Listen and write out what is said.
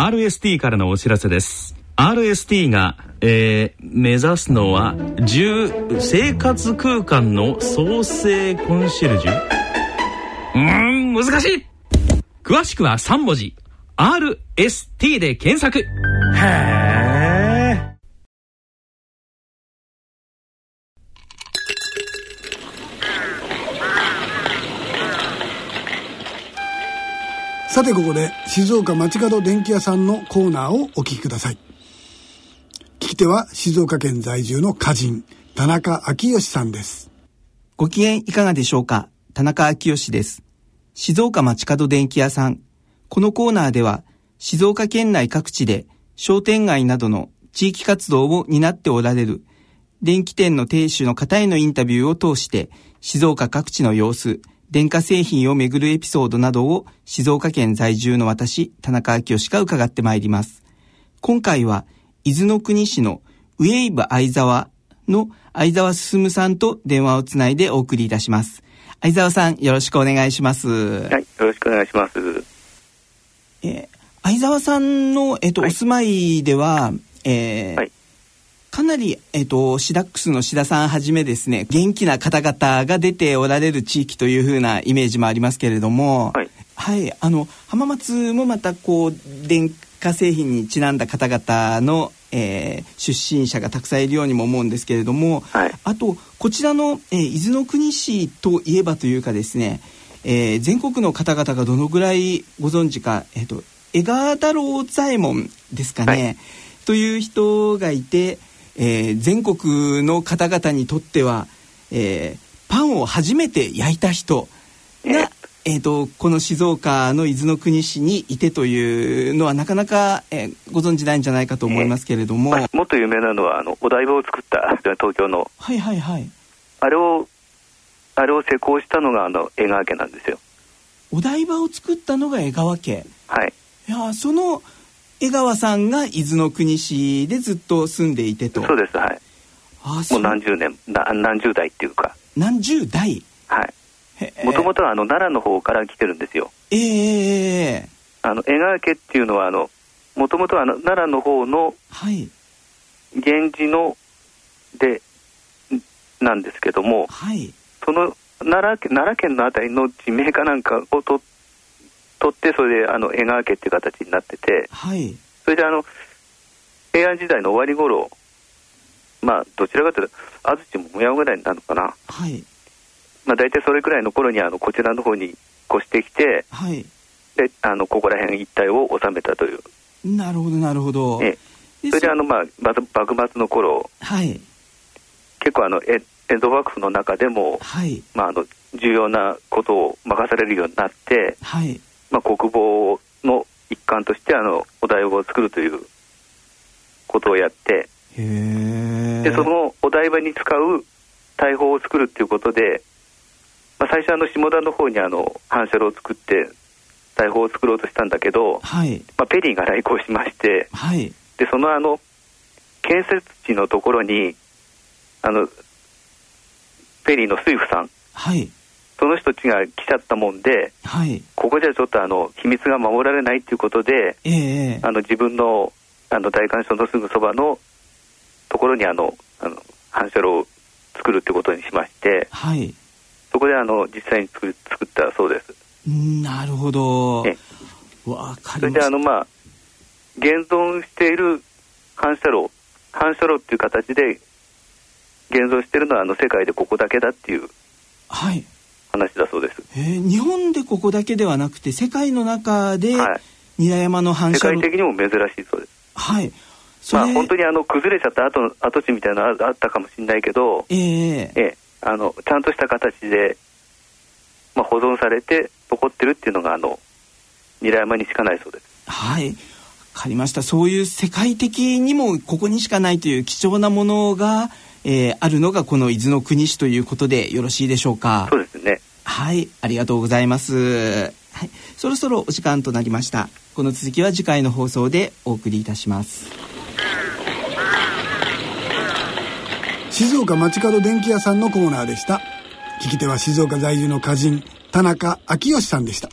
RST からのお知らせです。RST が、えー、目指すのは10生活空間の創生コンシェルジュ？うーん難しい。詳しくは3文字。RST で検索。へえさてここで静岡町角電気屋さんのコーナーをお聞きください。聞き手は静岡県在住の歌人田中昭義さんです。ご機嫌いかがでしょうか？田中昭義です。静岡町角電気屋さん。このコーナーでは静岡県内各地で商店街などの地域活動を担っておられる電気店の店主の方へのインタビューを通して静岡各地の様子電化製品をめぐるエピソードなどを静岡県在住の私、田中明義が伺ってまいります。今回は、伊豆の国市のウェイブ相沢の相沢進さんと電話をつないでお送りいたします。相沢さん、よろしくお願いします。はい、よろしくお願いします。えー、相沢さんの、えっ、ー、と、はい、お住まいでは、えー、はいかなり、えっ、ー、と、シダックスの志田さんはじめですね、元気な方々が出ておられる地域というふうなイメージもありますけれども、はい、はい、あの、浜松もまたこう、電化製品にちなんだ方々の、えー、出身者がたくさんいるようにも思うんですけれども、はい、あと、こちらの、えー、伊豆の国市といえばというかですね、えー、全国の方々がどのぐらいご存知か、えっ、ー、と、江川太郎左衛門ですかね、はい、という人がいて、えー、全国の方々にとっては、えー、パンを初めて焼いた人が、えー。と、この静岡の伊豆の国市にいてというのはなかなか、えー、ご存じないんじゃないかと思いますけれども、まあ、もっと有名なのはあのお台場を作った東京の。はいはいはい。あれをあれを施工したのがあの江川家なんですよ。お台場を作ったのが江川家。はい。いやその江川さんが伊豆の国市でずっと住んでいてと。そうですはい。あもう何十年な何十代っていうか。何十代？はい。もともとはあの奈良の方から来てるんですよ。ええー、あの江川家っていうのはあのもともとは奈良の方の源氏のでなんですけども、はい、その奈良奈良県のあたりの地名かなんかを取取ってそれであの江川家っていう形になってて、はい、それであの平安時代の終わり頃まあどちらかというと安土桃山ぐらいになるのかな、はい。まあ、大体それくらいの頃にあのこちらの方に越してきて、はい、であのここら辺一帯を治めたという。なるほどなるほど、えそれであの、まあ、幕末の頃、はい、結構あの江戸幕府の中でも、はい。まあ、あの重要なことを任されるようになって、はいまあ、国防の一環としてあのお台場を作るということをやってでそのお台場に使う大砲を作るっていうことで、まあ、最初あの下田の方にあの反射炉を作って大砲を作ろうとしたんだけど、はい。まあ、ペリーが来航しまして、はい、でそのあの建設地のところにあのペリーの水夫さん、はい、その人たちが来ちゃったもんで、はい、ここじゃちょっとあの秘密が守られないということで、えー、あの自分のあの大観賞のすぐそばのところにあのあの反射炉を作るってことにしまして、はい、そこであの実際に作作ったそうです。なるほど。わかりそれであのまあ現存している反射炉反射炉っていう形で現存しているのはあの世界でここだけだっていう。はい話だそうです。えー、日本でここだけではなくて世界の中で韮山の反射炉、世界的にも珍しいそうです。はい。まあ本当にあの崩れちゃった後跡地みたいなのあったかもしれないけど、えー、えあのちゃんとした形で、まあ、保存されて残ってるっていうのがあの韮山にしかないそうです。はい。わかりました。そういう世界的にもここにしかないという貴重なものが、えー、あるのがこの伊豆の国市ということでよろしいでしょうか？そうですね。はい、ありがとうございます。はい、そろそろお時間となりました。この続きは次回の放送でお送りいたします。静岡町角電気屋さんのコーナーでした。聞き手は静岡在住の歌人、田中昭義さんでした。